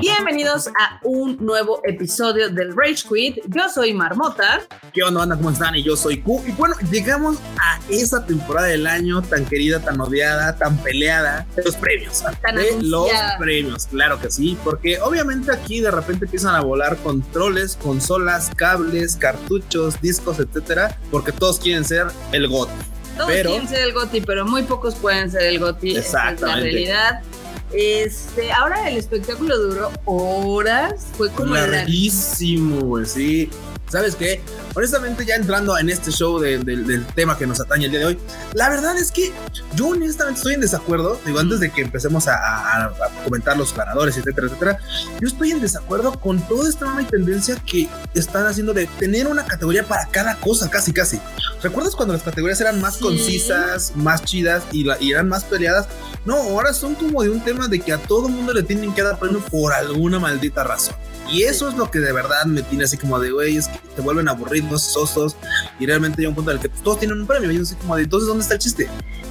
Bienvenidos a un nuevo episodio del Rage Quit. Yo soy Marmota. ¿Qué onda, banda? ¿Cómo están? Y yo soy Q. Y bueno, llegamos esa temporada del año tan querida, tan odiada, tan peleada de los premios. Tan de los premios, claro que sí. Porque obviamente aquí de repente empiezan a volar controles, consolas, cables, cartuchos, discos, etcétera. Porque todos quieren ser el GOT. Todos Pero- quieren ser el GOTI, pero muy pocos pueden ser el GOTI. Esa es la Exactamente. realidad. Este, ahora el espectáculo duró horas. Fue como la Larguísimo, güey, sí. ¿Sabes qué? Honestamente, ya entrando en este show de- del- del tema que nos atañe el día de hoy, la verdad es que yo honestamente estoy en desacuerdo. Digo, antes de que empecemos a, a- a comentar los ganadores, etcétera, etcétera, yo estoy en desacuerdo con toda esta nueva tendencia que están haciendo de tener una categoría para cada cosa, casi, casi. ¿Recuerdas cuando las categorías eran más Sí. concisas, más chidas y, la- y eran más peleadas? No, ahora son como de un tema de que a todo mundo le tienen que dar premio por alguna maldita razón. Y eso es lo que de verdad me tiene así como de, güey, es que te vuelven aburridos, sosos, y realmente llega un punto en el que todos tienen un premio. Y yo así como de, entonces, ¿dónde está el chiste?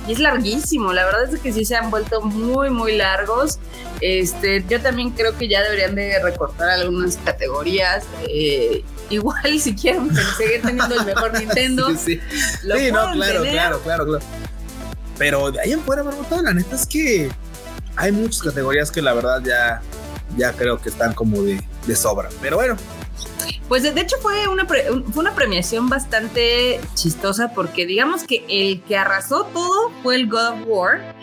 Y es larguísimo, la verdad es que sí se han vuelto muy, muy largos. Este, yo también creo que ya deberían de recortar algunas categorías. eh, igual si quieren seguir teniendo el mejor Nintendo, Sí, sí. lo Sí, no, claro, tener. claro, claro, claro. Pero de ahí en fuera, Barbotón, la neta es que hay muchas categorías que la verdad ya, ya creo que están como de, de sobra. Pero bueno, Pues de hecho fue una, pre- fue una premiación bastante chistosa porque digamos que el que arrasó todo fue el God of War,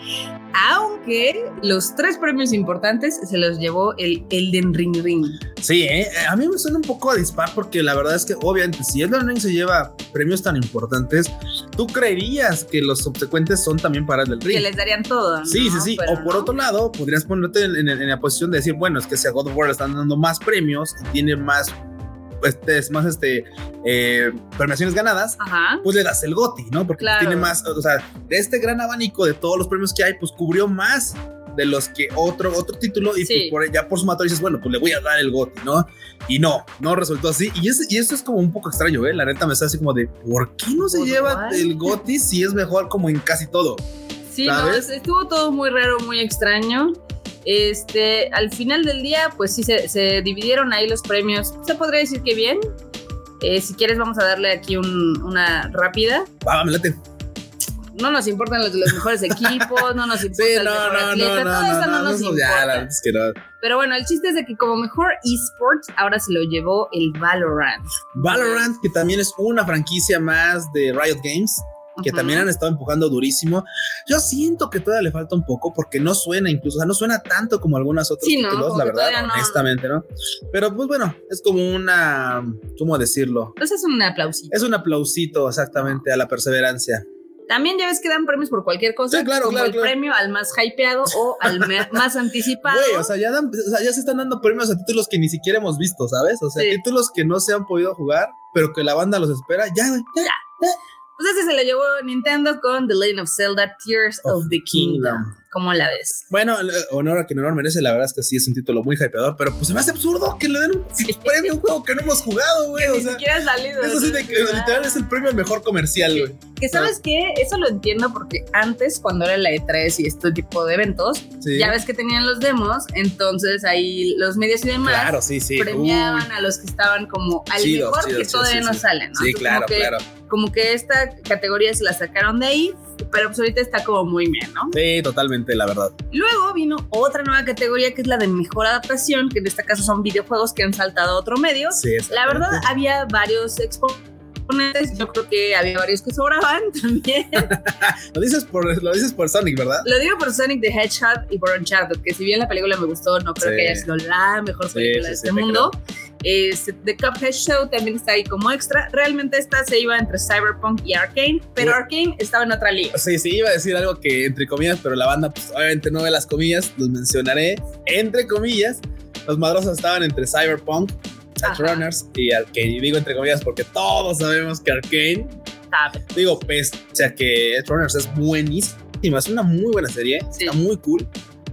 aunque los tres premios importantes se los llevó el Elden Ring Ring. sí, ¿eh? a mí me suena un poco a dispar porque la verdad es que obviamente si Elden Ring se lleva premios tan importantes, tú creerías que los subsecuentes son también para Elden Que Ring. les darían todo. ¿no? Sí, sí, sí. Pero O por no. otro lado, podrías ponerte en, en- en la posición de decir, bueno, es que si a God of War le están dando más premios y tiene más, este, es más, este, eh, premiaciones ganadas, Ajá. pues le das el GOTI, ¿no? Porque Claro. tiene más, o sea, de este gran abanico de todos los premios que hay, pues cubrió más de los que otro, otro título y Sí. pues por, ya por sumatorio dices, bueno, pues le voy a dar el GOTI, ¿no? Y no, no resultó así. Y, ese- y eso es como un poco extraño, ¿eh? La neta me está así como de, ¿por qué no se Pues, lleva el GOTI si es mejor como en casi todo? Sí, no, ¿Sabes? es- estuvo todo muy raro, muy extraño. Este, al final del día, pues sí, se, se dividieron ahí los premios. Se podría decir que bien. Eh, si quieres, vamos a darle aquí un- una rápida. Va, me late. No nos importan los, los mejores equipos, no nos importa Sí, el no, mejor no, atleta, todo nos eso ya, la importa. es que. Pero bueno, el chiste es de que como mejor eSport, ahora se lo llevó el Valorant. Valorant, que también es una franquicia más de Riot Games, que también han estado empujando durísimo. Yo siento que todavía le falta un poco porque no suena incluso, o sea, no suena tanto como algunos otros Sí, ¿no? títulos, la verdad, no. honestamente, ¿no? Pero pues bueno, es como una, ¿cómo decirlo? Entonces es un aplausito. Es un aplausito exactamente a la perseverancia. También ya ves que dan premios por cualquier cosa. Sí, claro, como claro, el claro. premio al más hypeado o al más anticipado. Güey, o sea, ya dan- o sea, ya se están dando premios a títulos que ni siquiera hemos visto, ¿sabes? O sea, Sí. títulos que no se han podido jugar, pero que la banda los espera. Ya, güey, ya. Pues ese se lo llevó Nintendo con The Legend of Zelda Tears of, the Kingdom. ¿Cómo la ves? Bueno, honor a quien honor merece, la verdad es que sí es un título muy hypeador, pero pues se me hace absurdo que le den un premio a un juego que no hemos jugado, güey. O Ni sea, siquiera ha salido. eso sí de que literal es el premio al mejor comercial, güey. Que sabes qué, eso lo entiendo porque antes, cuando era la E3 y este tipo de eventos, Sí. ya ves que tenían los demos, entonces ahí los medios y demás Claro, sí, sí. premiaban Uy. a los que estaban como al mejor que todavía no sí, salen, ¿no? Sí, Entonces, claro, como que, claro. Como que esta categoría se la sacaron de ahí, pero pues ahorita está como muy bien, ¿no? Sí, totalmente, la verdad. Luego vino otra nueva categoría que es la de mejor adaptación, que en este caso son videojuegos que han saltado a otro medio. Sí, La verdad, había varios exponentes, yo creo que había varios que sobraban también. Lo dices por, lo dices por Sonic, ¿verdad? Lo digo por Sonic the Hedgehog y por Uncharted, que si bien la película me gustó, no creo Sí. que haya sido la mejor película sí, de este te mundo. Este, The Cuphead Show también está ahí como extra. Realmente esta se iba entre Cyberpunk y Arkane, pero. Arkane estaba en otra liga. Sí, sí, iba a decir algo que entre comillas, pero la banda, pues obviamente no ve las comillas, los mencionaré entre comillas. Los madrosos estaban entre Cyberpunk, Ajá. Runners y Arkane. Y digo entre comillas porque todos sabemos que Arkane, Sabe. digo, pese a que Runners es buenísima, es una muy buena serie, Sí. está muy cool.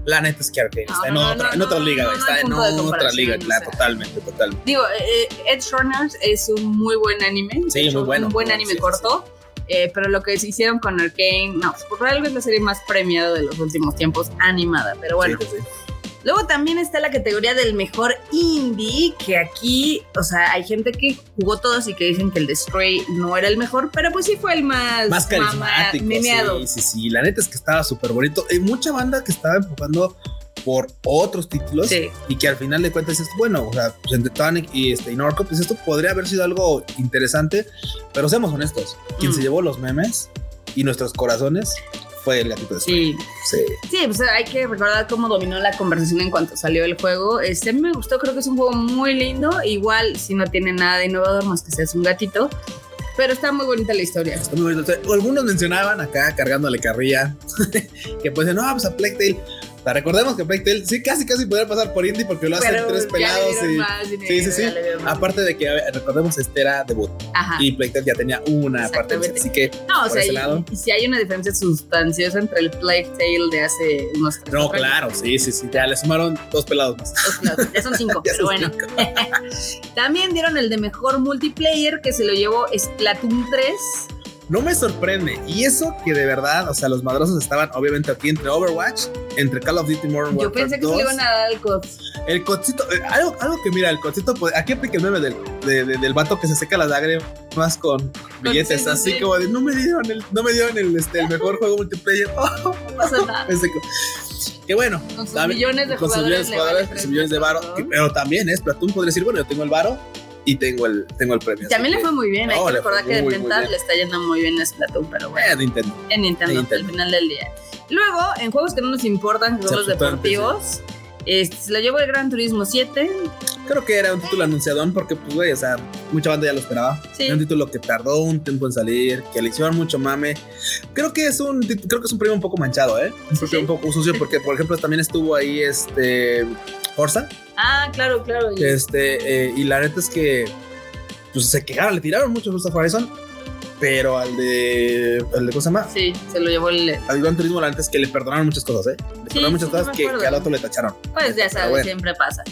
La neta es que Arkane No, está no, en no, otra, en otra liga, está en otra liga, o claro, sea. totalmente, totalmente. Digo, eh, Edge Runners es un muy buen anime. Sí, hecho, muy bueno. Un buen Sí, anime sí, corto. eh, pero lo que hicieron con Arkane, no, por algo es la serie más premiada de los últimos tiempos animada. Pero bueno, Sí, sí, sí. Luego también está la categoría del mejor indie, que aquí, o sea, hay gente que jugó todos y que dicen que el de Stray no era el mejor, pero pues sí fue el más, Más mama- carismático. memeado. Sí, sí, sí. La neta es que estaba súper bonito. Hay mucha banda que estaba empujando por otros títulos Sí. y que al final de cuentas dices, bueno, o sea, pues entre Tonic y, este, y Norco, pues esto podría haber sido algo interesante, pero seamos honestos, quien Mm. se llevó los memes y nuestros corazones fue el gatito de. Sí, Sí. sí, pues hay que recordar cómo dominó la conversación en cuanto salió el juego. Este me gustó, creo que es un juego muy lindo. Igual, si no tiene nada de innovador más que seas un gatito, pero está muy bonita la historia. Está muy sea, Algunos mencionaban acá cargándole carrilla que pues no, pues a Plague Tale. Sea, recordemos que Plague Tale sí casi casi podría pasar por indie porque lo hacen Pero tres pelados y dinero, sí, sí, sí. aparte de que recordemos este era debut Ajá. y Plague Tale ya tenía una parte así que No, o sea, ese y, lado. y si hay una diferencia sustanciosa entre el Plague Tale de hace unos tres no, años. claro, sí, sí, sí, ya le sumaron dos pelados más. Dos ya son cinco, Ya pero son bueno. cinco. También dieron el de mejor multiplayer que se lo llevó Splatoon 3. No me sorprende y eso que de verdad, o sea, los madrosos estaban obviamente aquí entre Overwatch, entre Call of Duty Modern Yo Warfare pensé que se 2, le iban a dar al COD. El cocito, eh, algo, algo que mira, el cocito, pues, aquí aplica el meme del, de- de- del vato que se seca las lágrimas con billetes, sí, sí, así sí. como de no me dieron el, no me dieron el, este, el mejor juego multiplayer. Oh, No pasa nada. Que bueno, Con sus millones de con sus jugadores. millones de vale jugadores, sus millones de varo, que- pero también es Platón podría decir, bueno, yo tengo el varo y tengo el, tengo el premio. También le fue muy bien. Hay No, que recordar que de bien. le está yendo muy bien a Splatoon, pero bueno. eh, Nintendo. En Nintendo, En Nintendo. al final del día. Luego, en juegos que no nos importan, que son Sí, los absolutamente, deportivos, este, se lo llevó el Gran Turismo 7. Creo que era un título anunciadón porque, pues, güey, o sea, mucha banda ya lo esperaba. Sí. Era un título que tardó un tiempo en salir, que le hicieron mucho mame. Creo que es un, creo que es un premio un poco manchado, ¿eh? Un Sí, premio sí. un poco sucio porque, por ejemplo, también estuvo ahí este Forza, Ah, claro, claro. y- este, eh, y la neta es que pues, se quejaron, le tiraron mucho Forza Horizon, pero al de, al de, ¿cómo se llama? Sí, se lo llevó el. Al Gran Turismo, la neta es que le perdonaron muchas cosas, ¿eh? Le perdonaron muchas sí, cosas que, al otro le tacharon. Pues ya sabes, bueno. siempre pasa.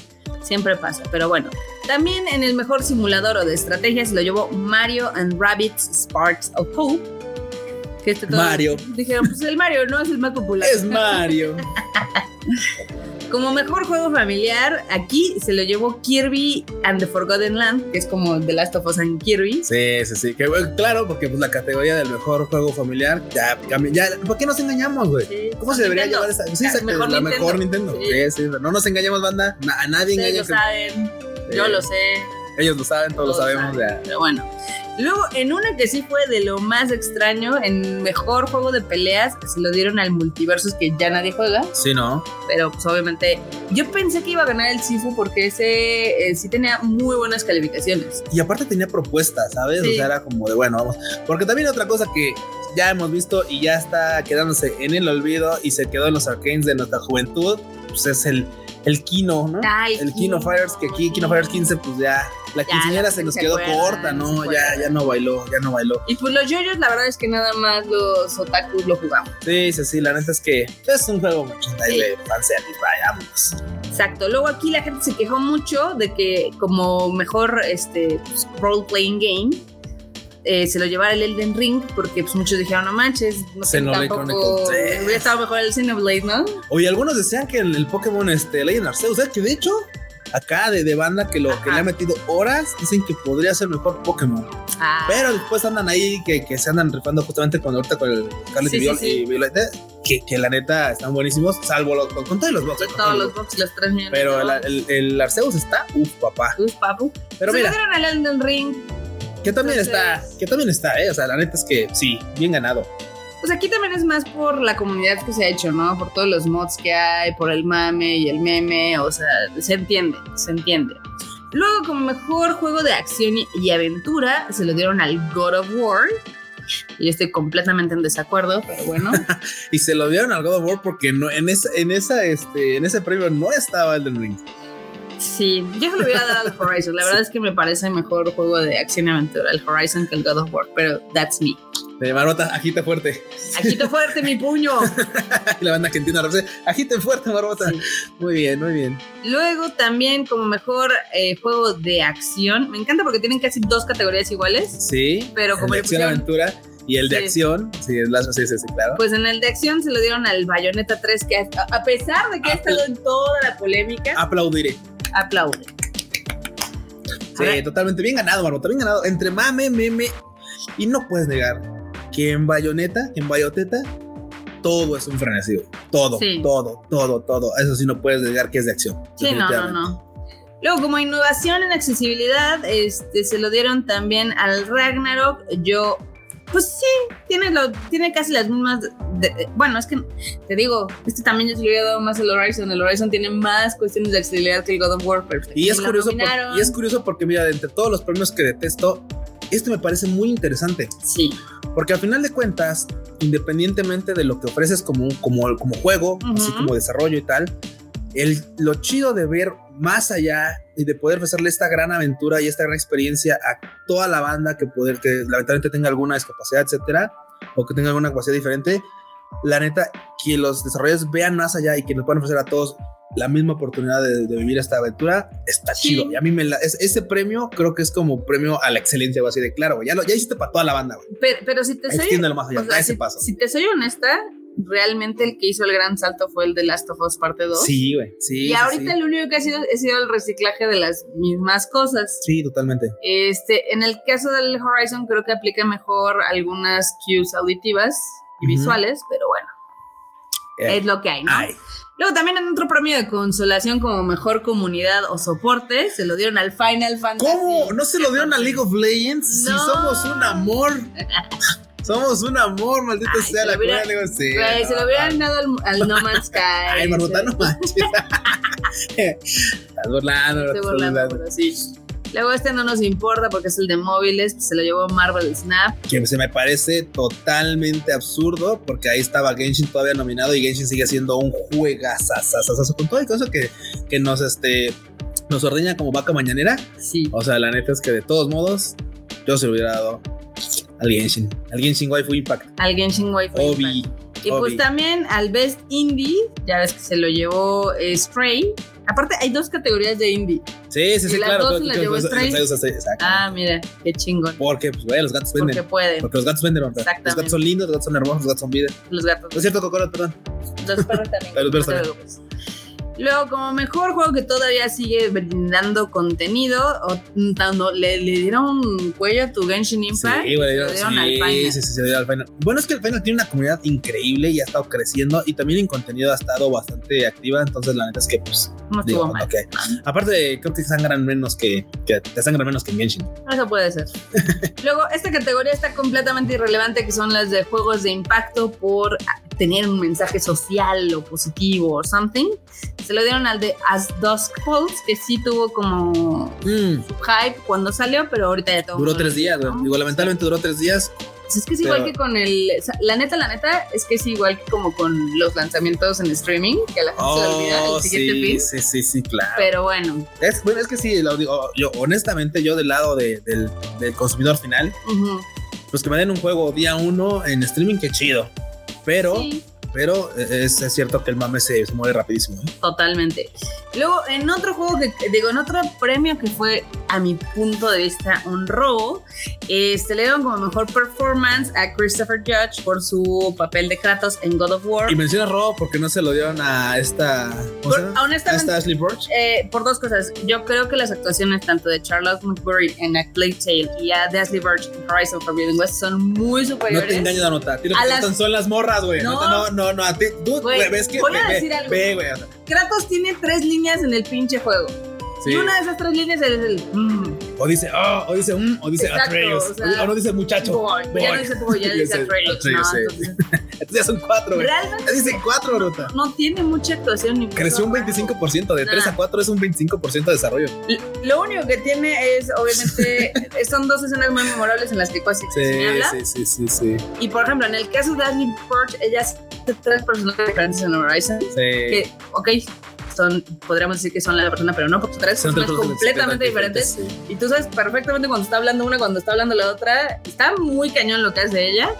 Siempre pasa, pero bueno. También en el mejor simulador o de estrategia se lo llevó Mario and Rabbids Sparks of Hope. Que este todo- Mario. Dijeron, pues el Mario no es el más popular. Es Mario. Como mejor juego familiar, aquí se lo llevó Kirby and the Forgotten Land, que es como The Last of Us and Kirby. Sí, sí, sí. Que, bueno, claro, porque pues la categoría del mejor juego familiar ya. Ya, ¿Por qué nos engañamos, güey? Sí, ¿Cómo se debería Nintendo. llamar esa? Sí, exacto, mejor la Nintendo. mejor Nintendo. Sí. Sí, no nos engañemos, banda. A nadie engaña. lo que- saben, yo lo sé. Ellos lo saben, todos lo sabemos. saben, ya. Pero bueno. Luego, en una que sí fue de lo más extraño, en mejor juego de peleas, se lo dieron al Multiversus que ya nadie juega, Sí, ¿no? pero pues obviamente yo pensé que iba a ganar el Sifu porque ese eh, sí tenía muy buenas calificaciones. Y aparte tenía propuestas, ¿sabes? Sí. O sea, era como de, bueno, vamos. Porque también otra cosa que ya hemos visto y ya está quedándose en el olvido y se quedó en los arcanes de nuestra juventud, pues es el, el Kino, ¿no? Ay, el Kino Fighters, que aquí Kino Fighters 15, pues ya la quinceañera se nos se quedó acuerdan, corta, ¿no? Ya, ya no bailó, ya no bailó. Y pues los yoyos, la verdad es que nada más los otakus lo jugamos. Sí, sí, sí, la neta es que es un juego mucho Sí. de fanservice, vayamos. Exacto. Luego aquí la gente se quejó mucho de que como mejor este pues, role playing game eh, se lo llevara el Elden Ring porque pues muchos dijeron no manches, no sé tampoco Chronicles 3. hubiera estado mejor el Xenoblade, ¿no? Oye, algunos decían que el, el Pokémon este, Legend Arceus, que de hecho, acá de, de banda que lo que le ha metido horas, dicen que podría ser mejor Pokémon. Ah, Pero después andan ahí que, que se andan rifando justamente con ahorita con el Scarlet Sí, y, Viol- sí. y Violet, ¿eh? que, que la neta están buenísimos, salvo los, con, con todos los box. ¿eh? Todos los box, los 3 millones. Pero el, box. el, el Arceus está, uff, papá. Uf, papu. Pero se mira, al Elden Ring. Que también entonces- está, que también está, ¿eh? O sea, la neta es que sí, bien ganado. Pues aquí también es más por la comunidad que se ha hecho, ¿no? Por todos los mods que hay, por el mame y el meme, o sea, se entiende, se entiende. Luego, como mejor juego de acción y- aventura, se lo dieron al God of War. Y yo estoy completamente en desacuerdo, pero bueno. Y se lo dieron al God of War porque no, en, esa, en, esa, este, en ese premio no estaba Elden Ring. Sí, yo se lo hubiera dado al Horizon. La verdad es que me parece mejor juego de acción y aventura el Horizon que el God of War, pero that's me. De Marmota, agita fuerte. Agito fuerte mi puño. la banda que entiende la agiten fuerte, Marmota. Sí. Muy bien, muy bien. Luego también como mejor eh, juego de acción. Me encanta porque tienen casi dos categorías iguales. Sí. Pero como el de le acción pusieron- aventura y el de Sí. acción. Sí, es la, sí, sí, sí, claro. Pues en el de acción se lo dieron al Bayonetta 3, que a, a pesar de que ha estado en toda la polémica, Aplaudiré. Aplaude. Sí, totalmente bien ganado, Marmota, bien ganado. Entre mame, meme. Y no puedes negar que en Bayonetta, en Bayoteta, todo es un frenesí. Todo, Sí. todo, todo, todo. Eso sí no puedes negar que es de acción. Sí, no, no, no. Luego, como innovación en accesibilidad, este, se lo dieron también al Ragnarok. Yo, pues sí, tiene, lo, tiene casi las mismas. de- de- bueno, es que te digo, este también yo se lo había dado más al Horizon. El Horizon tiene más cuestiones de accesibilidad que el God of War. Y es, curioso por- y es curioso porque, mira, de entre todos los premios que detesto, este me parece muy interesante. Sí, Porque al final de cuentas, independientemente de lo que ofreces como, como, como juego, así como desarrollo y tal, el, lo chido de ver más allá y de poder ofrecerle esta gran aventura y esta gran experiencia a toda la banda que poder que lamentablemente tenga alguna discapacidad, etcétera, o que tenga alguna capacidad diferente, la neta, que los desarrolladores vean más allá y que nos puedan ofrecer a todos la misma oportunidad de, de vivir esta aventura, está Sí. chido. Y a mí me la- es- ese premio creo que es como premio a la excelencia, o así de claro, ya, lo, ya hiciste para toda la banda, güey. pero, pero si te soy, Extiéndelo más allá, o sea, da ese si, paso. si te soy honesta, realmente el que hizo el gran salto fue el de Last of Us Parte 2. Sí, güey. Sí. y sí, ahorita sí. lo único que ha sido, ha sido el reciclaje de las mismas cosas. Sí, totalmente. Este, en el caso del Horizon creo que aplica mejor algunas cues auditivas y Ujú. visuales, pero bueno, Eh, es lo que hay, ¿no? ay, Luego también en otro premio de consolación como mejor comunidad o soporte, se lo dieron al Final Fantasy. ¿Cómo? ¿No se lo dieron a League of Legends? Si No. somos un amor. somos un amor, maldito Ay, sea se la hubiera- Güey, se lo hubieran dado al, al No Man's Sky. Ay, Marmota, no manches. Estás burlando, Estoy burlando, pero sí. Luego este no nos importa porque es el de móviles, pues se lo llevó Marvel Snap. Que se me parece totalmente absurdo porque ahí estaba Genshin todavía nominado y Genshin sigue siendo un juegazazazazazo con todo con eso que, que nos este nos ordeña como vaca mañanera. Sí. O sea, la neta es que de todos modos yo se lo hubiera dado al Genshin. Al Genshin Waifu Impact. Al Genshin Wi-Fi. Obi. Y pues también al Best Indie, ya ves que se lo llevó eh, Stray. Aparte, hay dos categorías de indie. Sí, sí, sí, Y las claro. dos claro, se las claro, llevó claro, Stray. Ah, mira, qué chingón. Porque, pues, güey, los gatos Porque venden. pueden. Porque los gatos venden, ¿verdad? Los Exactamente. gatos son lindos, los gatos son hermosos, los gatos son vida. Los gatos. No es cierto, Cocorot, perdón. Los perros también. Los perros también. Luego, como mejor juego que todavía sigue brindando contenido, o, mm, tanto, le, le dieron cuello a tu Genshin Impact. Sí, güey, se dieron al Final. sí, sí, se dio al Final. Bueno, es que el Final tiene una comunidad increíble y ha estado creciendo y también en contenido ha estado bastante activa, entonces la neta es que, pues, No digo, mal. Aparte, creo que sangran menos que, que te sangran menos que en Genshin. Eso puede ser. Luego, esta categoría está completamente irrelevante, que son las de juegos de impacto por tener un mensaje social o positivo o something. Se lo dieron al de As Dusk Falls, que sí tuvo como Mm, hype cuando salió, pero ahorita ya todo. duró tres días, güey. ¿no? Digo, lamentablemente duró tres días. Pues es que es igual Pero- que con el. o sea, La neta, la neta, es que es igual que como con los lanzamientos en streaming, que a la gente se le olvida Oh, el siguiente sí, fin. sí, sí, sí, claro. Pero bueno, Es, bueno, es que sí, lo digo, yo honestamente, yo del lado de- del, del consumidor final, ujú, pues que me den un juego día uno en streaming, qué chido. Pero, sí, pero es, es cierto que el mame se, se mueve rapidísimo. ¿eh? totalmente. Luego, en otro juego que, digo, en otro premio que fue, a mi punto de vista, un robo, este, le dieron como mejor performance a Christopher Judge por su papel de Kratos en God of War. Y menciona Robo porque no se lo dieron a esta. ¿Cómo Por-? A honestamente, esta Ashley Burch. Eh, por dos cosas. Yo creo que las actuaciones tanto de Charlotte McBurry en A Plague Tale y a de Ashley Burch en Horizon Forbidden West son muy No superiores. te engañes la nota. A las- son las morras, güey. No, No. no, no, no, a ti. Tú, Güey, ves que. voy a decir ve, algo. Ve, güey. o sea, Kratos tiene tres líneas en el pinche juego. Sí. Y una de esas tres líneas es el. mm, O dice, oh, o dice, mm, o dice Exacto, Atreus. o sea, o no dice muchacho. boy. Ya boy. no dice boy, ya dice Atreus. Atreus, ¿no? Entonces, Entonces ya son cuatro, realmente Ya dicen cuatro, Rota. no tiene mucha actuación ni Creció un mucho- 25%. De 3 Nada. a 4 es un 25% de desarrollo. Lo único que tiene es, obviamente, son dos escenas muy memorables en las que casi Sí, se habla. sí, sí, sí, sí. Y por ejemplo, en el caso de Ashley Burch, ella hace tres personajes diferentes en Horizon. Sí. que, ok, son, podríamos decir que son la persona, pero no, porque tres Son personas completamente diferentes. sí. Y tú sabes perfectamente cuando está hablando una, cuando está hablando la otra. Está muy cañón lo que hace ella.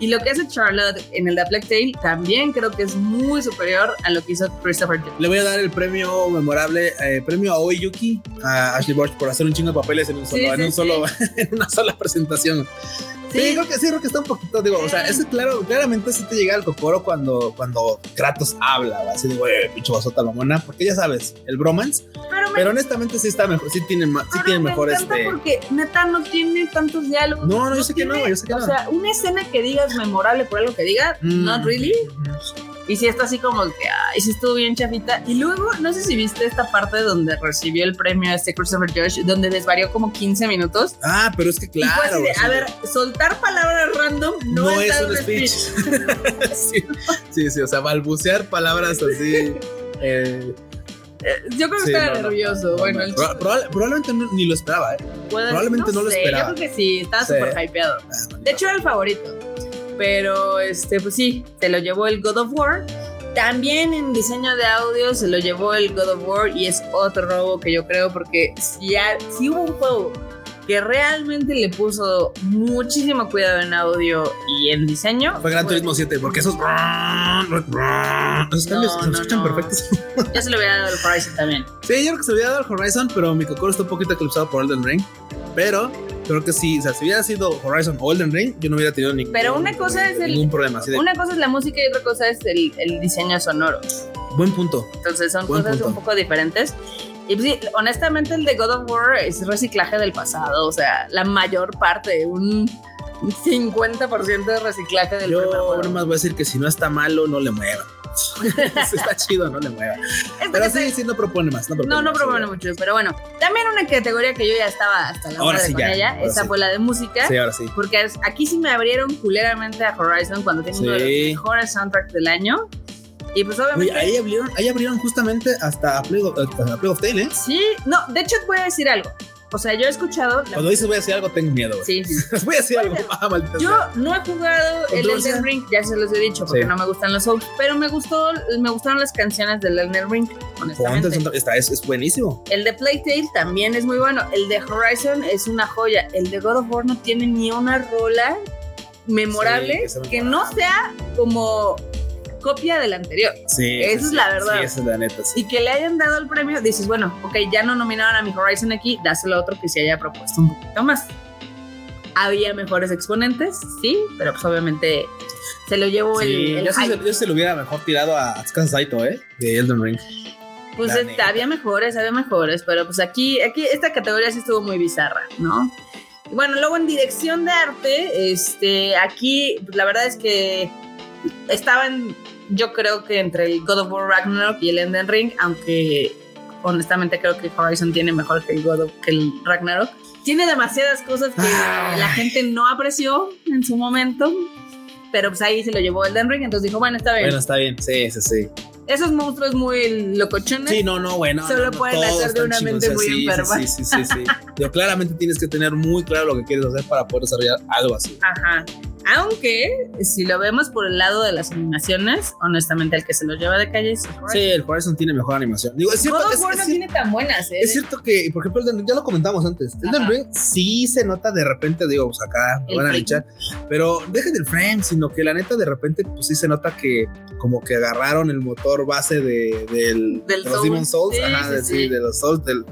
Y lo que hace Charlotte en el de Black Tail también creo que es muy superior a lo que hizo Christopher. Le voy a dar el premio memorable, eh, premio a Oyuki, a Ashley Burch por hacer un chingo de papeles en un solo, Sí, en sí, un solo, en una sola presentación. Sí. Sí. creo que sí, creo que está un poquito, digo, o sea, ese claro, claramente sí te llega al cocoro cuando, cuando Kratos habla, así de, güey, pinche basota mamona, porque ya sabes, el bromance, Pero me, pero honestamente sí está mejor, sí tiene, sí pero tiene me mejor este. porque neta no tiene tantos diálogos. No, no, yo sé que no, tiene- yo sé que o no. sea, una escena que digas memorable por algo que diga, Mm. not really. Y si está así como que, ay, sí estuvo bien chafita. Y luego, no sé si viste esta parte donde recibió el premio a este Christopher Judge, donde desvarió como 15 minutos. Ah, pero es que Y fue así claro. de, a ver, soltar palabras random no, no es, un speech. sí, sí, sí, o sea, balbucear palabras así. eh, Eh, Yo creo que Sí, estaba no, nervioso. no, bueno, no. el Proba- probable- probablemente ni lo esperaba, ¿eh? probablemente no lo sé, esperaba. Yo creo que sí, estaba Sí. súper hypeado. De hecho, era el favorito. Pero, este, pues sí, se lo llevó el God of War. También en diseño de audio se lo llevó el God of War y es otro robo que yo creo porque si, ha- si hubo un juego que realmente le puso muchísimo cuidado en audio y en diseño. Fue Gran Turismo 7, porque esos. Esos cambios No, se no, escuchan no. perfectos. Yo se lo hubiera dado al Horizon también. Sí, yo creo que se hubiera dado el Horizon, pero mi cocoro está un poquito eclipsado por Elden Ring. Pero creo que sí, o sea, si hubiera sido Horizon o Elden Ring, yo no hubiera tenido ningún, Pero una cosa es el- ningún problema. Así de, Una cosa es la música y otra cosa es el, el diseño sonoro. buen punto. Entonces son Buen cosas punto. un poco diferentes. Y pues sí, honestamente el de God of War es reciclaje del pasado, o sea, la mayor parte, un 50% de reciclaje del primer Yo juego. nomás voy a decir que si no está malo, no le mueva. está chido, no le mueva. Es Pero sí, sí, no propone más. No propone, no, no propone mucho, pero bueno, también una categoría que yo ya estaba hasta la madre sí con ya, ella, esa sí. fue la de música. Sí, ahora sí. Porque aquí sí me abrieron culeramente a Horizon cuando tiene uno de los mejores soundtracks del año. Y pues Oye, obviamente. ahí abrieron, ahí abrieron justamente hasta a Plague of, hasta Plague of Tale, ¿eh? Sí, no, de hecho te voy a decir algo. O sea, yo he escuchado. Cuando dices voy a decir algo, tengo miedo. Sí, sí. voy a decir algo. Ah, maldita Yo sea. no he jugado el. Elden Ring, ya se los he dicho, porque Sí. no me gustan los Souls, pero me gustó, me gustaron las canciones del Elden Ring, honestamente. está, es, es buenísimo. El de Playtale también es muy bueno. El de Horizon es una joya. El de God of War no tiene ni una rola memorable Sí, que sea que no sea como copia del anterior. Sí. Esa es la verdad. Sí, esa es la neta. Sí. Y que le hayan dado el premio, dices, bueno, ok, ya no nominaron a mi Horizon aquí, dáselo a otro que se haya propuesto un poquito más. Había mejores exponentes, sí, pero pues obviamente se lo llevó el, Sí, el yo, se- yo se lo hubiera mejor tirado a Atsukan Saito, ¿eh? De Elden Ring. Pues neta. había mejores, había mejores, pero pues aquí, aquí esta categoría sí estuvo muy bizarra, ¿no? Y bueno, luego en dirección de arte, este, aquí pues, la verdad es que estaban, yo creo que entre el God of War Ragnarok y el Elden Ring, aunque honestamente creo que Horizon tiene mejor que el God of, que el Ragnarok. Tiene demasiadas cosas que Ay. la gente no apreció en su momento, pero pues ahí se lo llevó Elden Ring, entonces dijo, bueno, está bien. Bueno, está bien. Sí, sí, sí. Esos monstruos muy locochones. Sí, no, no, bueno. Solo no, no, pueden hacer de una mente o sea, muy sí, enferma. Sí, sí, sí, sí. Digo, claramente tienes que tener muy claro lo que quieres hacer para poder desarrollar algo así. Ajá. Aunque, si lo vemos por el lado de las animaciones, honestamente, el que se lo lleva de calle es Horizon. Sí, el Horizon tiene mejor animación. Digo, es cierto, God of es, War es no tiene tan buenas, ¿eh? es cierto que, por ejemplo, Elden Ring, ya lo comentamos antes. Elden Ajá. Ring sí se nota de repente, digo, pues acá me El van a linchar, pero dejen del frame, sino que la neta de repente, pues sí se nota que como que agarraron el motor base de, del, Del de los. Demon Souls, Sí, ajá, sí, de, sí, sí. de los Souls, del,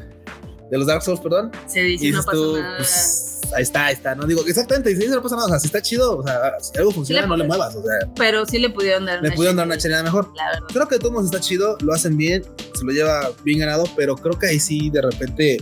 de los Dark Souls, perdón. Se dice, Y no pasa nada. pues ahí está, ahí está. No digo, exactamente, si no pasa nada, o sea, si está chido, o sea, si algo funciona, le no le muevas, o sea, Pero sí le pudieron dar le una pudieron dar una chelada mejor. La verdad. Creo que de todos modos está chido, lo hacen bien, se lo lleva bien ganado, pero creo que ahí sí, de repente,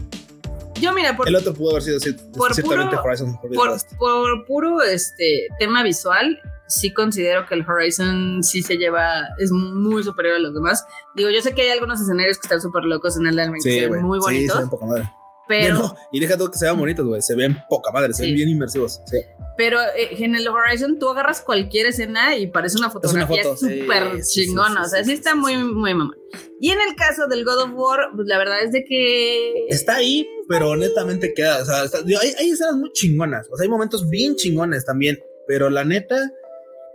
Yo, mira, por, el otro pudo haber sido por ciertamente puro- Horizon. Por, por puro este, tema visual, sí considero que el Horizon sí se lleva, es muy superior a los demás. Digo, yo sé que hay algunos escenarios que están súper locos en el que se Sí, ven güey. muy Sí, bonitos, ven poca madre. Pero... No, y deja todo que se vean bonitos, güey. Se ven poca madre, se Sí. ven bien inmersivos. Sí. Pero eh, en el Horizon tú agarras cualquier escena y parece una fotografía foto, súper sí, sí, chingona. o sea, sí, está muy, muy mamá. Y en el caso del God of War, pues la verdad es de que. Está ahí, pero netamente queda. O sea, está- hay, hay escenas muy chingonas. O sea, hay momentos bien chingones también. Pero la neta,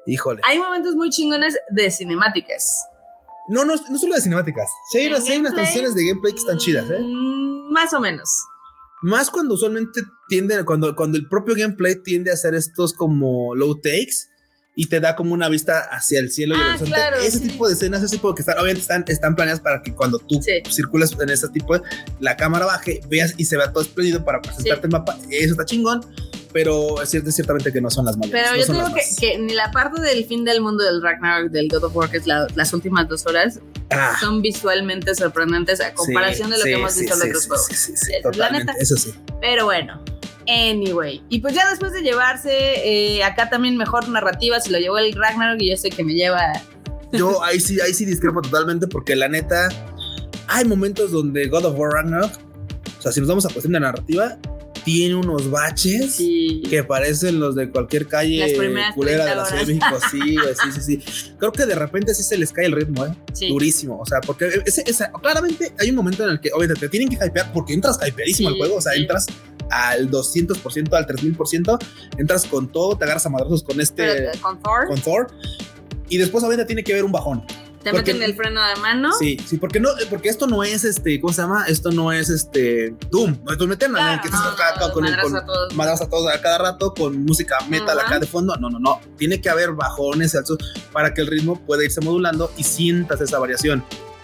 híjole. Hay momentos muy chingones de cinemáticas. No, no, no solo de cinemáticas. Sí hay, ¿En unas- canciones de gameplay que están chidas, ¿eh? Más o menos. Más cuando usualmente tiende, cuando, cuando el propio gameplay tiende a hacer estos como low takes. y te da como una vista hacia el cielo y el Ah, horizonte. claro, ese sí. tipo de escenas, ese tipo que están, obviamente están, están planeadas para que cuando tú Sí. circulas en ese tipo, la cámara baje, veas y se vea todo espléndido para presentarte el mapa. Eso está chingón, pero es cierto, ciertamente que no son las mayores. Pero no yo te digo que, que ni la parte del fin del mundo del Ragnarok del God of War, que es la- las últimas dos horas, Ah, son visualmente sorprendentes a comparación de lo sí, que hemos sí, visto en sí, otros sí, juegos. sí, sí, sí, La totalmente, neta. eso sí. Pero bueno, anyway. Y pues ya después de llevarse eh, acá también mejor narrativa, se lo llevó el Ragnarok y yo sé que me lleva. Yo ahí sí, ahí sí discrepo totalmente porque la neta, hay momentos donde God of War Ragnarok, o sea, si nos vamos a cuestión de narrativa, tiene unos baches Sí. que parecen los de cualquier calle culera de 30 la Ciudad de. México. Sí, sí, sí, sí. Creo que de repente sí se les cae el ritmo, ¿eh? sí. Durísimo. O sea, porque ese, esa- claramente hay un momento en el que, obviamente, te tienen que hypear porque entras hypeadísimo Sí, al juego. O sea, entras al 200%, al 3000%, entras con todo, te agarras a madrazos con este, Pero, eh, con Thor, con Thor. Y después, obviamente, tiene que haber un bajón. Te porque- meten el freno de mano. Sí, sí, porque no, porque esto no es este, ¿cómo se llama? Esto no es este Doom, no es Doom Eternal, Claro, que no, estás acá, no, con, madrazo con a todos. a todos a cada rato con música metal Ajá. acá de fondo. No, no, no. Tiene que haber bajones altos para que el ritmo pueda irse modulando y sientas esa variación.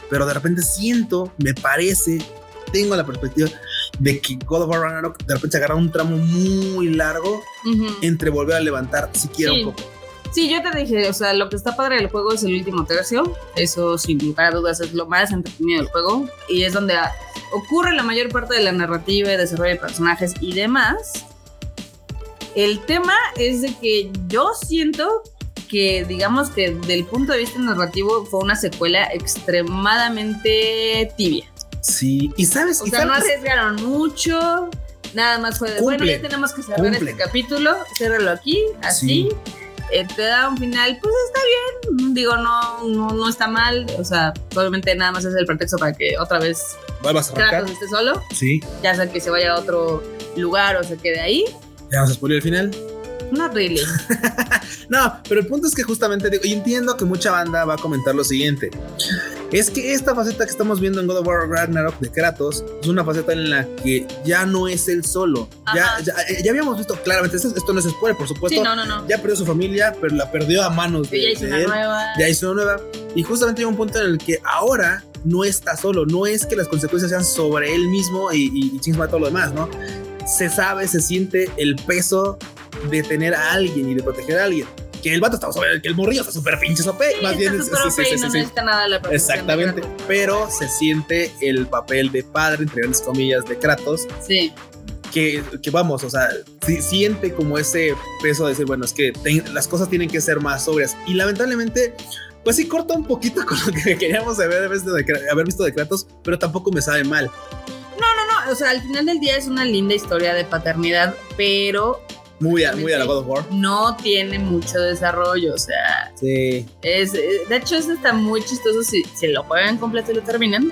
Pero de repente siento, me parece, tengo la perspectiva de que God of War Ragnarok de repente se agarra un tramo muy largo Ujú. entre volver a levantar siquiera Sí. un poco. Sí, yo te dije, o sea, lo que está padre del juego es el último tercio. Eso, sin lugar a dudas, es lo más entretenido del juego. Y es donde ah, ocurre la mayor parte de la narrativa y desarrollo de personajes y demás. El tema es de que yo siento que, digamos que del punto de vista narrativo, fue una secuela extremadamente tibia. Sí, y sabes, O y sea, no sabes- arriesgaron mucho. Nada más fue de, bueno, Cumple, ya tenemos que cerrar cumple. este capítulo, ciérralo aquí, así. Sí. Eh, te da un final, pues está bien. Digo, no, no, no está mal. O sea, obviamente nada más es el pretexto para que otra vez vuelvas a. Kratos esté solo. Sí, Ya sea que se vaya a otro lugar o se quede ahí. ya nos spoiló el final. Not really. No, pero el punto es que justamente digo, y entiendo que mucha banda va a comentar lo siguiente. Es que esta faceta que estamos viendo en God of War Ragnarok de Kratos es una faceta en la que ya no es él solo. Ya, ya, eh, ya habíamos visto claramente, esto, esto no es spoiler, por supuesto. Sí, no, no, no. Ya perdió su familia, pero la perdió a manos de, Ella hizo de una él. nueva. Ya hizo una nueva. Y justamente hay un punto en el que ahora no está solo. No es que las consecuencias sean sobre él mismo y, y, y todo lo demás, ¿no? Se sabe, se siente el peso de tener a alguien y de proteger a alguien. Que el vato está sobre que el morrillo está súper pinche sope. Sí, más bien, es- OP no necesita nada de la Exactamente. Pero se siente el papel de padre, entre grandes comillas, de Kratos, Sí. que, que vamos, o sea, si- siente como ese peso de decir, bueno, es que las cosas tienen que ser más sobrias. Y lamentablemente, pues sí corta un poquito con lo que queríamos haber visto de, haber visto de Kratos, pero tampoco me sabe mal. No, o sea, al final del día es una linda historia de paternidad, pero Muy a, muy a la God of War. no tiene mucho desarrollo. O sea, Sí. es, eh, de hecho, eso está muy chistoso si, si lo juegan completo y lo terminan.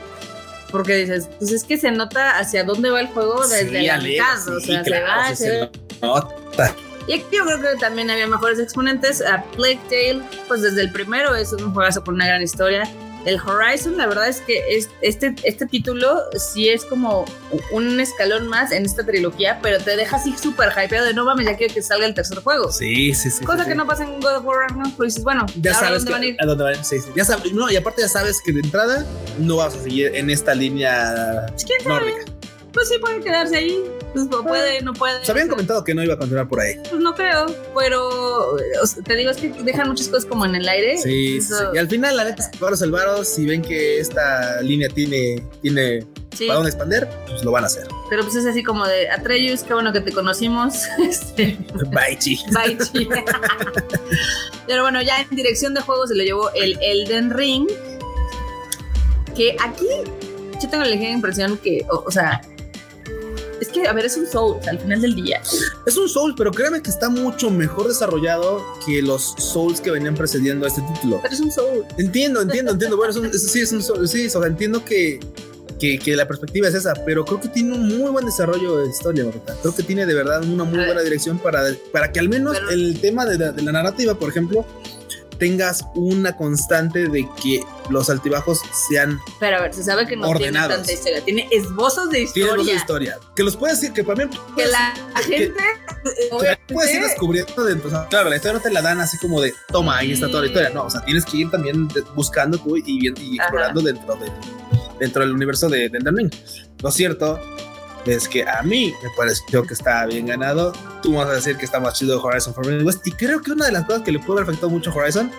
Porque dices, pues es que se nota hacia dónde va el juego desde Sí, la mitad. sí, o sea, se claro, va, sí, se se ve. nota. Y aquí yo creo que también había mejores exponentes. A Plague Tale, pues desde el primero es un juegazo con una gran historia. El Horizon, la verdad es que es, este, este título sí es como un escalón más en esta trilogía, pero te deja así súper hypeado de no mames, ya quiero que salga el tercer juego. Sí, sí, sí. Cosa sí, que sí. no pasa en God of War Ragnarok, pero dices, bueno, Ya ¿ahora sabes dónde que, van a ir? a dónde van. Sí, sí. Ya sabes, no, y aparte ya sabes que de entrada no vas a seguir en esta línea Pues, nórdica. Pues sí puede quedarse ahí. Pues no puede, no puede. Se habían o sea, comentado que no iba a continuar por ahí. Pues no creo, pero o sea, te digo, es que dejan muchas cosas como en el aire. Sí, sí, Y al final, la neta, es que varos el varos, si ven que esta línea tiene, tiene sí. para dónde expandir, pues lo van a hacer. Pero pues es así como de Atreus, qué bueno que te conocimos. Este, Bye, chi. bye, chi. Pero bueno, ya en dirección de juego se lo llevó el Elden Ring. Que aquí yo tengo la ligera impresión que, o, o sea, es que, a ver, es un soul al final del día. Es un Soul, pero créeme que está mucho mejor desarrollado que los Souls que venían precediendo a este título. Pero es un soul. Entiendo, entiendo, entiendo. Bueno, es un- es- sí, es un Soul. Sí, o sea, entiendo que, que, que la perspectiva es esa, pero creo que tiene un muy buen desarrollo de historia, ahorita. Creo que tiene de verdad una muy buena dirección para, para que al menos Pero- el tema de la, de la narrativa, por ejemplo, tengas una constante de que los altibajos sean Pero a ver, se sabe que no Ordenados. tiene tanta historia, tiene esbozos de historia. voz de historia. Que los puedes decir, que para mí. Que la que- gente, que obviamente, puedes ir descubriendo dentro. o sea, claro, la historia no te la dan así como de toma, ahí está toda la historia. No, o sea, tienes que ir también buscando tú y, y Ajá. explorando dentro, de, dentro del universo de, Ring. Lo cierto es que a mí me pareció que está bien ganado. Tú vas a decir que está más chido Horizon Forbidden West. Y creo que una de las cosas que le puede haber afectado mucho a Horizon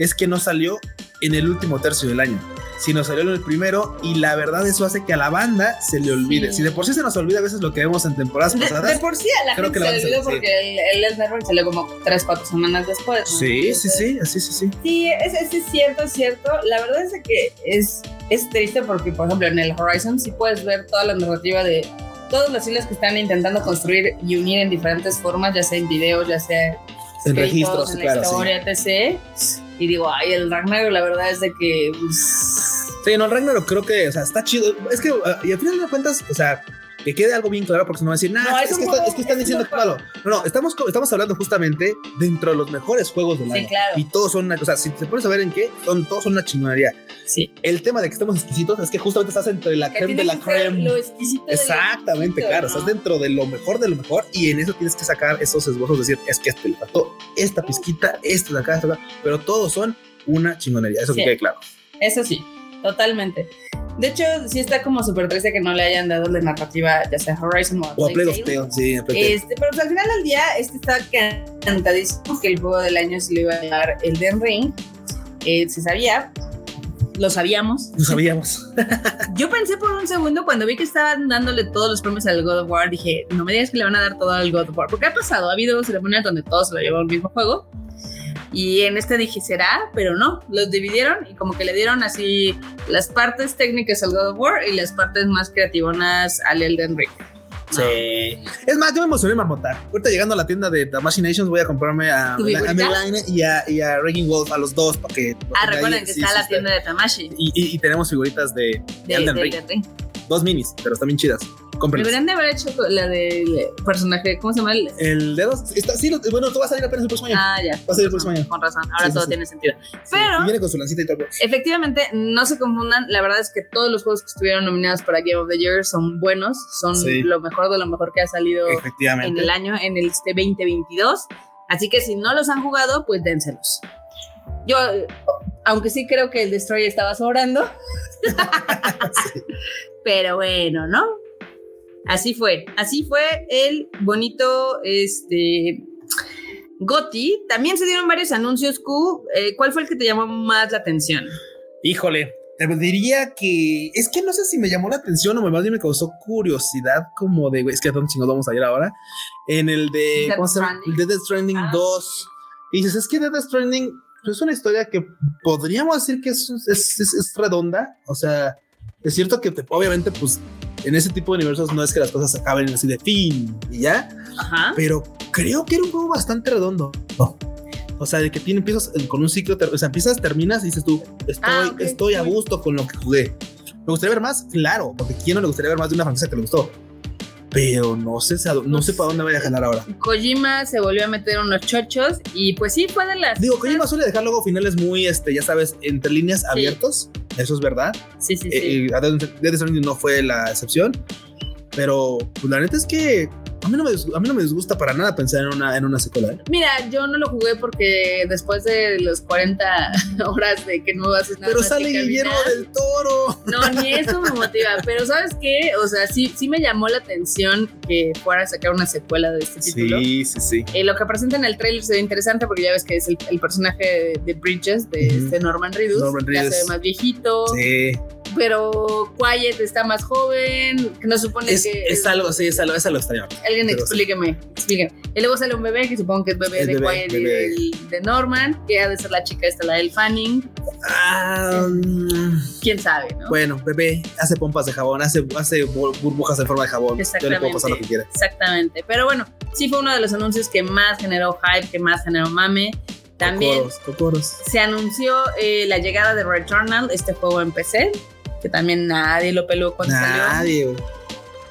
es que no salió en el último tercio del año, sino salió en el primero. Y la verdad, eso hace que a la banda se le olvide. Sí. Si de por sí se nos olvida a veces lo que vemos en temporadas de, pasadas. de por sí a la creo gente que la se le olvidó porque el, el Ring salió como 3, 4 semanas después. ¿no? Sí, sí, Entonces, sí, así, sí, sí. Sí, es, es, es cierto, es cierto. La verdad es que es, es triste porque, por ejemplo, en el Horizon sí puedes ver toda la narrativa de todas las islas que están intentando construir y unir en diferentes formas, ya sea en videos, ya sea En escritos, registros, en la claro, sí. historia, etc. Y digo, ay, el Ragnarok, la verdad es de que. pues, Sí, no, el Ragnarok creo que, o sea, está chido. Es que, uh, y al final de cuentas, o sea, que quede algo bien claro, porque si no va a decir, nah, No, es, es que está- es que están es diciendo que malo. No, no, estamos, estamos hablando justamente dentro de los mejores juegos del Sí, año. claro. Y todos son, una, o sea, si te pones a ver en qué, son, todos son una chingonería. sí. El tema de que estemos exquisitos es que justamente estás entre la Que creme de la que creme. Lo exquisito de lo Exactamente, exquisito, claro, ¿no? estás dentro de lo mejor de lo mejor y en eso tienes que sacar esos esbozos, decir, es que este le faltó esta pizquita, esto de acá, esto de acá, pero todos son una chingonería, eso que Sí. quede claro. Eso sí, totalmente. De hecho, sí está como súper triste que no le hayan dado la narrativa, ya sea Horizon o O a Plague of Tale. Sí, a Plague Tale. Este, pero pues, al final del día, este está cantadísimo que el juego del año se lo iba a llevar Elden Ring. Eh, se sabía, lo sabíamos. Lo sabíamos. Yo pensé por un segundo cuando vi que estaban dándole todos los premios al God of War, dije, no me digas que le van a dar todo al God of War, porque ha pasado, ha habido ceremonias donde todos se lo llevan el mismo juego. Y en este dije, será, pero no, los dividieron y como que le dieron así las partes técnicas al God of War y las partes más creativonas al Elden Ring. Sí. Es más, yo me emocioné marmotar. Ahorita llegando a la tienda de Tamashii Nations voy a comprarme a, ¿Tu a? Melaine y a, y a Wolf, a los dos, para que... Ah, recuerden ahí- que sí, está sí la tienda de Tamashi, Y, y- y tenemos figuritas de, de de, Elden de Ring. Elden Ring. Dos minis, pero están bien chidas. Cómprenlas. Deberían de haber hecho la del personaje, ¿cómo se llama? El- El dedo está, sí, lo- bueno, tú vas a ir apenas el próximo año. Ah, ya. Va a ser el próximo año. Con razón, ahora Sí, sí, todo sí. tiene sentido. Sí, Pero y viene con su lancita y todo. efectivamente, no se confundan, la verdad es que todos los juegos que estuvieron nominados para Game of the Year son buenos, son Sí. lo mejor de lo mejor que ha salido en el año, en el este 2022. Así que si no los han jugado, pues dénselos. Yo, eh, aunque sí creo que el Destroyer estaba sobrando. Pero bueno, ¿no? Así fue. Así fue el bonito este Goti. También se dieron varios anuncios Q. Eh, ¿Cuál fue el que te llamó más la atención? Híjole, te diría que es que no sé si me llamó la atención o más bien me causó curiosidad como de, güey, es que a dónde chingados vamos a ir ahora. En el de, Death ¿cómo se llama? Stranding. El de Death Stranding Ah. 2. Y dices, es que Death Stranding pues, es una historia que podríamos decir que es, es, es- es redonda. O sea, es cierto que te- obviamente, pues, en ese tipo de universos no es que las cosas acaben así de fin y ya, Ajá. pero creo que era un juego bastante redondo. O sea, de que tiene, empiezas con un ciclo, o sea, empiezas, terminas y dices tú, estoy, Ah, estoy a gusto con lo que jugué. ¿Me gustaría ver más? Claro, porque ¿quién no le gustaría ver más de una franquicia que le gustó? Pero no sé, no sé para dónde vaya a jalar ahora. Kojima se volvió a meter unos chochos y pues sí, fue de las... Digo, Kojima suele dejar luego finales muy, este, ya sabes, entre líneas Sí. abiertos. Eso es verdad. Sí, sí, sí. Eh, eh, Death Stranding no fue la excepción. Pero pues, la neta es que a mí no me, a mí no me disgusta para nada pensar en una, en una secuela. ¿eh? Mira, yo no lo jugué porque después de los 40 horas de que no haces nada Pero más sale que Guillermo del Toro. No, ni eso me motiva. Pero ¿sabes qué? O sea, sí, sí me llamó la atención que fuera a sacar una secuela de este título. Sí, sí, sí. Eh, lo que presenta en el trailer se ve interesante porque ya ves que es el, el personaje de, de Bridges, de este Norman Reedus. Norman Ya se Reedus. ve más viejito, Sí. Pero Quiet está más joven, que no supone Es, que... es algo, sí, es algo, es algo extraño. Alguien pero sí. explíqueme, explíqueme. Y luego sale un bebé, que supongo que es bebé Es de bebé, Quiet y bebé. de Norman, que ha de ser la chica esta, la del Fanning. Mm, Quién sabe, ¿no? bueno, bebé hace pompas de jabón, hace, hace bu- burbujas en forma de jabón. Yo le puedo pasar lo que quiera. Exactamente. Pero bueno, sí fue uno de los anuncios que más generó hype, que más generó mame. También Cocoros, cocoros. se anunció eh, la llegada de Returnal, este juego en PC, que también nadie lo peló cuando salió. Nadie.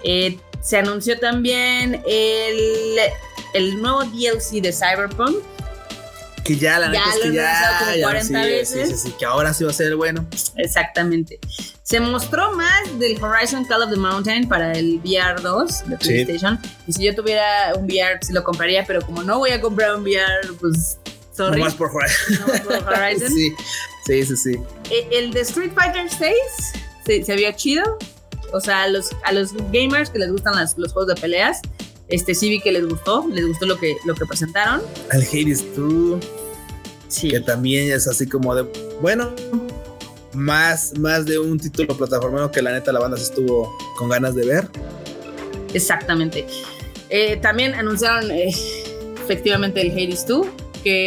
Eh, se anunció también el, el nuevo DLC de Cyberpunk. Que ya, la Ya neta es que ya, como ya, 40 sí, veces. Sí, sí, que ahora sí va a ser bueno. Exactamente. Se mostró más del Horizon Call of the Mountain para el VR 2 de. PlayStation. Y si yo tuviera un VR, sí lo compraría, pero como no voy a comprar un VR, pues sorry. Nomás por fuera. no por Horizon. Sí, sí, sí, sí. Eh, El de Street Fighter 6 se, se vio chido. O sea, a los, a los gamers que les gustan las- los juegos de peleas, este sí vi que les gustó, les gustó lo que, lo que presentaron. El Hades 2, Sí. que también es así como de, bueno, más, más de un título plataformero que la neta la banda se estuvo con ganas de ver. Exactamente. Eh, también anunciaron eh, efectivamente el Hades 2,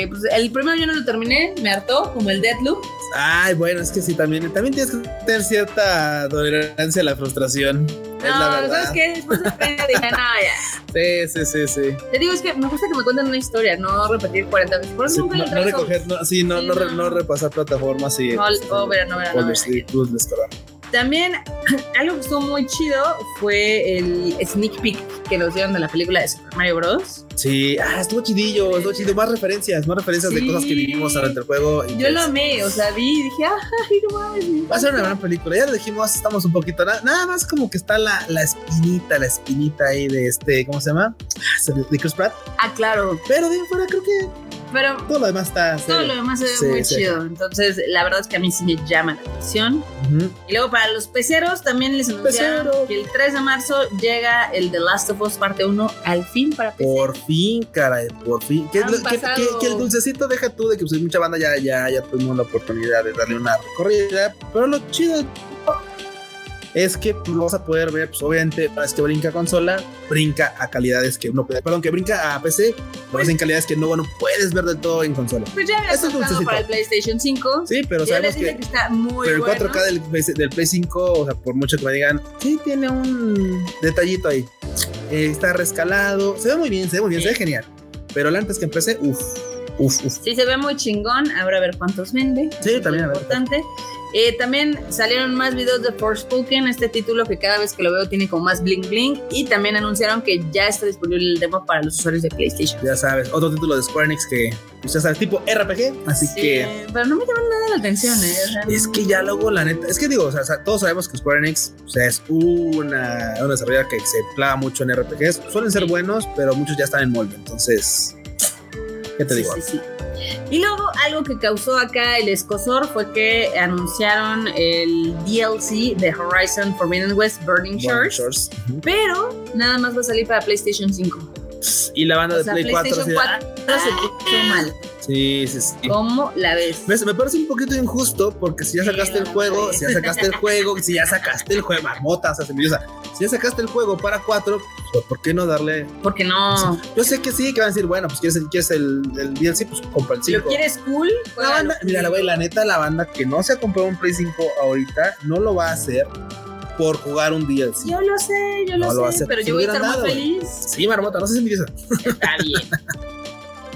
pues, el primero yo no lo terminé, me hartó, como el Deathloop. Ay, bueno, es que sí, también, también tienes que tener cierta tolerancia a la frustración. No. ¿sabes qué? Después de dije, no, ya. Sí, sí, sí, sí. Te digo, es que me gusta que me cuenten una historia, no repetir 40 veces. Por eso Sí, nunca no, no recoger, no, sí, no, Sí, no, no. no repasar plataformas y. No, no, verá, no, verá, no, También algo que estuvo muy chido fue el sneak peek que nos dieron de la película de Super Mario Bros. Sí, ah, estuvo chidillo, estuvo chido. Más referencias, más referencias de cosas que vivimos durante el juego. y Yo lo es- amé, o sea, vi y dije, ay, no mames. me Va a ser una encanta". gran película. Ya lo dijimos, estamos un poquito. na- Nada más como que está la, la espinita, la espinita ahí de este, ¿cómo se llama? Ah, De Chris Pratt. Ah, claro, Pero de fuera creo que pero todo lo demás está. todo serio. lo demás se ve Sí, muy sí. chido. Entonces, la verdad es que a mí sí me llama la atención. Y luego para los peceros también les anunciaron Pecero. que el 3 de marzo llega el The Last of Us parte 1 al fin para PC. Por fin, caray, por fin. Que el dulcecito deja tú de que pues, mucha banda ya, ya, ya tuvimos la oportunidad de darle una recorrida. Pero lo chido es que pues, lo vas a poder ver, pues obviamente, una vez que brinca a consola, brinca a calidades que uno puede, perdón, que brinca a PC, ves en calidades que no, no puedes ver del todo en consola. Pues ya había Eso es para el PlayStation 5. Sí, pero ya sabemos que que, está muy Pero el bueno. 4K del, Play- del Play 5, o sea, por mucho que me digan, sí tiene un detallito ahí. Eh, está rescalado, se ve muy bien, se ve muy bien, Sí. se ve genial. Pero antes que empecé, uff, uff, uff. Sí, se ve muy chingón. Ahora a ver cuántos vende. Sí, es también, lo a ver. Eh, también salieron más videos de Forspoken, este título que cada vez que lo veo tiene como más bling bling. Y también anunciaron que ya está disponible el demo para los usuarios de PlayStation. Ya sabes, otro título de Square Enix que, ya sabes, tipo RPG. Así Sí, que Pero no me llama nada la atención, ¿eh? O sea, es que ya luego, la neta, es que digo, o sea, todos sabemos que Square Enix o sea, es una, una desarrolladora que se clava mucho en RPGs. Suelen ser Sí. buenos, pero muchos ya están en molde. Entonces, ¿qué te Sí, digo? sí, sí. Y luego algo que causó acá el escosor fue que anunciaron el DLC de Horizon Forbidden West Burning Shores, pero nada más va a salir para PlayStation 5. Y la banda O de sea, Play 4. PlayStation así de, 4 se puso mal. Sí, sí, sí. ¿Cómo la ves? ¿Ves? Me parece un poquito injusto porque si ya sacaste el juego, si ya sacaste el juego, si ya sacaste el juego, marmota, o sea. Si ya sacaste el juego para 4, pues ¿por qué no darle? Porque no. Yo sé que sí, que van a decir, bueno, pues quieres el, quieres el, el DLC, pues compra el Si lo 5. quieres cool, La banda, mira, la la neta, la banda que no se ha comprado un Play 5 ahorita, no lo va a hacer por jugar un DLC. Yo lo sé, yo lo No sé, pero Si yo voy a estar muy feliz. Sí, marmota, no seas envidiosa. Está bien.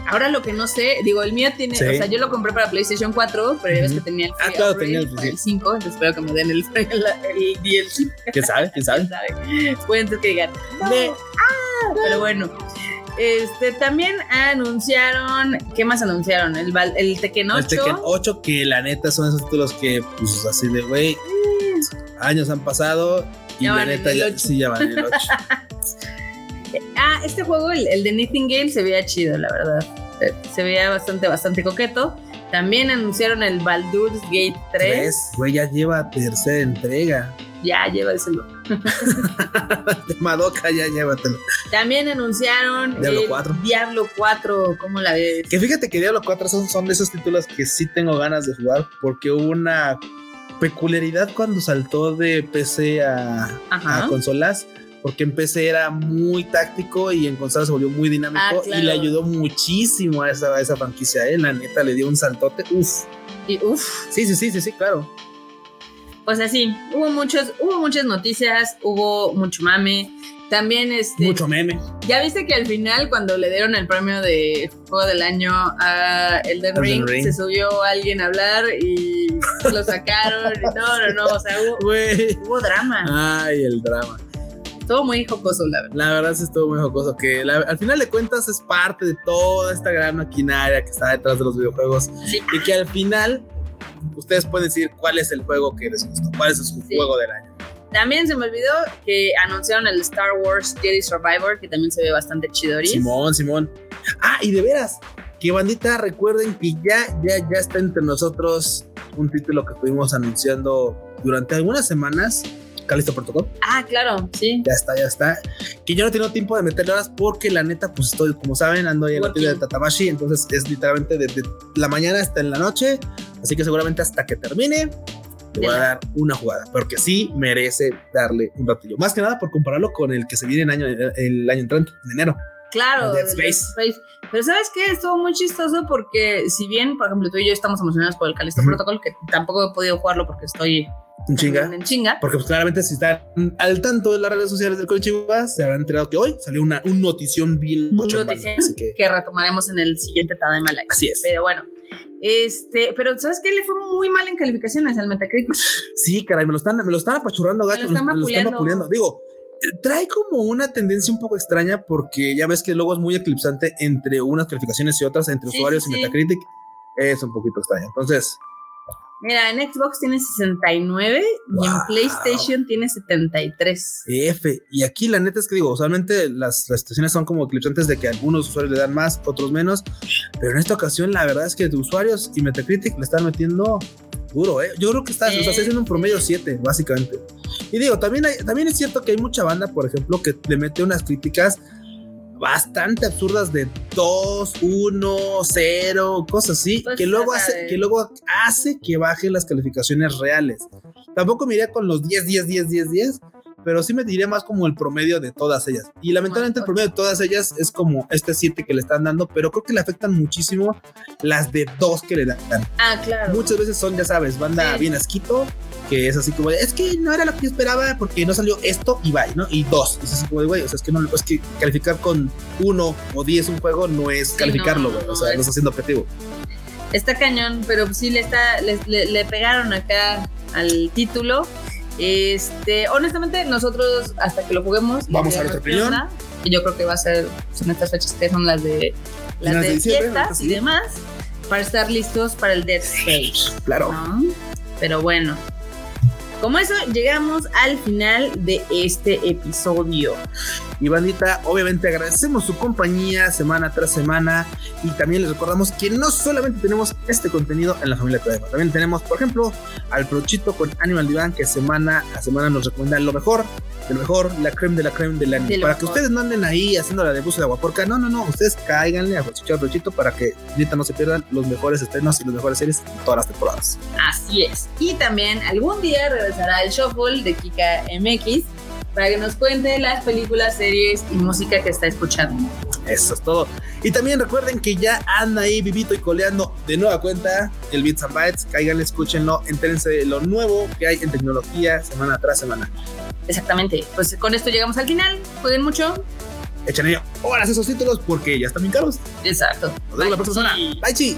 Ahora lo que no sé, digo, el mío tiene, Sí. o sea, yo lo compré para PlayStation 4, pero ya ves que tenía el Ah, claro, tenía el para free. el 5, entonces espero que me den el, el, el DLC, ¿Quién sabe? ¿Quién sabe? Pueden ser que digan, no, De- ah, pero bueno. Este, también anunciaron, ¿qué más anunciaron? El, el Tekken 8. El Tekken 8, que la neta son esos títulos que, pues así de, güey, años han pasado y Ya la neta ya, sí ya van el 8. Ah, este juego, el, el de Nightingale, se veía chido, la verdad. Eh, Se veía bastante, bastante coqueto. También anunciaron el Baldur's Gate 3. Tres, güey, ya lleva tercera entrega. Ya, llévaselo. De Madoka, ya llévatelo. También anunciaron Diablo el 4. Diablo 4, ¿cómo la ves? Que fíjate que Diablo 4 son, son de esos títulos que sí tengo ganas de jugar porque hubo una peculiaridad cuando saltó de PC a consolas. Porque en PC era muy táctico y en consolas se volvió muy dinámico Ah, claro. y le ayudó muchísimo a esa, a esa franquicia. ¿eh? La neta le dio un saltote. Uf. Y uff, Sí, sí, sí, sí, sí, claro. pues así, hubo muchos, hubo muchas noticias, hubo mucho mame. También este. Mucho meme. Ya viste que al final, cuando le dieron el premio de juego del año a Elden Elden Ring, Ring. se subió alguien a hablar y lo sacaron. y no, no, no. O sea, hubo drama. Ay, el drama. Estuvo muy jocoso, la verdad. La verdad sí estuvo muy jocoso, que al final de cuentas es parte de toda esta gran maquinaria que está detrás de los videojuegos y que al final ustedes pueden decir cuál es el juego que les gustó, cuál es su juego del año. También se me olvidó que anunciaron el Star Wars Jedi Survivor, que también se ve bastante chido. Simón, Simón. Ah, y de veras, que bandita, recuerden que ya, ya, ya está entre nosotros un título que estuvimos anunciando durante algunas semanas. Calisto Protocol. Ah, claro, sí. Ya está, ya está. Que yo no tengo tiempo de meterle horas porque la neta, pues estoy, como saben, ando ahí en la tienda de Tatamashi. Entonces es literalmente desde la mañana hasta en la noche. Así que seguramente hasta que termine, te voy a dar una jugada. Porque sí merece darle un ratillo. Más que nada por compararlo con el que se viene el año, el año entrante, en enero. Claro, Dead Space. Pero ¿sabes qué? Estuvo muy chistoso porque si bien, por ejemplo, tú y yo estamos emocionados por el Calisto Protocol, que tampoco he podido jugarlo porque estoy en chinga. En chinga. Porque pues, claramente si están al tanto de las redes sociales del Chihuahua, se habrán enterado que hoy salió una un notición bien notición que... que... retomaremos en el siguiente Tadaima Live. Así es. Pero bueno, este, pero ¿sabes qué? Le fue muy mal en calificaciones al Metacritic. Sí, caray, me lo están, me lo están apachurrando, gacho. Me lo están, me Digo, trae como una tendencia un poco extraña porque ya ves que luego es muy eclipsante entre unas calificaciones y otras, entre usuarios y Metacritic. Es un poquito extraño. Entonces. Mira, en Xbox tiene 69 y en PlayStation tiene 73. F. Y aquí la neta es que digo, usualmente las, las situaciones son como eclipsantes de que algunos usuarios le dan más, otros menos. Pero en esta ocasión la verdad es que de usuarios y Metacritic le están metiendo duro, ¿eh? Yo creo que está, haciendo un promedio 7, básicamente. Y digo, también, también es cierto que hay mucha banda, por ejemplo, que le mete unas críticas bastante absurdas de 2, 1, 0, cosas así, pues que, luego hace, que luego hace que bajen las calificaciones reales. Tampoco me iría con los 10, 10, 10, 10, 10, pero sí me diría más como el promedio de todas ellas. Y lamentablemente el promedio de todas ellas es como este 7 que le están dando, pero creo que le afectan muchísimo las de 2 que le dan. Ah, claro. Muchas veces son, ya sabes, banda bien asquito, que es así como de, es que no era lo que yo esperaba porque no salió esto y bye, ¿no? Y 2. Es así como de, güey, o sea, es que no es que calificar con 1 o 10 un juego no es calificarlo, güey. o sea, no está haciendo objetivo. Está cañón, pero sí le está, le, le pegaron acá al título este, honestamente, nosotros hasta que lo juguemos. Vamos a tu opinión. Y yo creo que va a ser, son estas fechas que son las de las de, fiestas y demás, para estar listos para el Death Stage. Claro. Pero bueno, como eso, llegamos al final de este episodio. Y bandita, obviamente agradecemos su compañía semana tras semana y también les recordamos que no solamente tenemos este contenido en la familia Todema, también tenemos, por ejemplo, al Prochito con Animal Divan que semana a semana nos recomienda lo mejor, de lo mejor, la creme de la creme del anime. Para que ustedes no anden ahí haciendo la de buzo de aguaporca, no, no, no, ustedes cáiganle a escuchar Prochito para que ahorita no se pierdan los mejores estrenos y las mejores series de todas las temporadas. Así es. Y también algún día regresará el Shuffle de Kika MX para que nos cuente las películas, series y música que está escuchando. Eso es todo. Y también recuerden que ya anda ahí vivito y coleando de nueva cuenta el Bits and Bytes. Cáiganle, escúchenlo, entérense de lo nuevo que hay en tecnología semana tras semana. Exactamente. Pues con esto llegamos al final. Jueguen mucho. Echen ello horas esos títulos porque ya están bien caros. Exacto. Nos vemos Bye. la próxima semana. Bye, chi.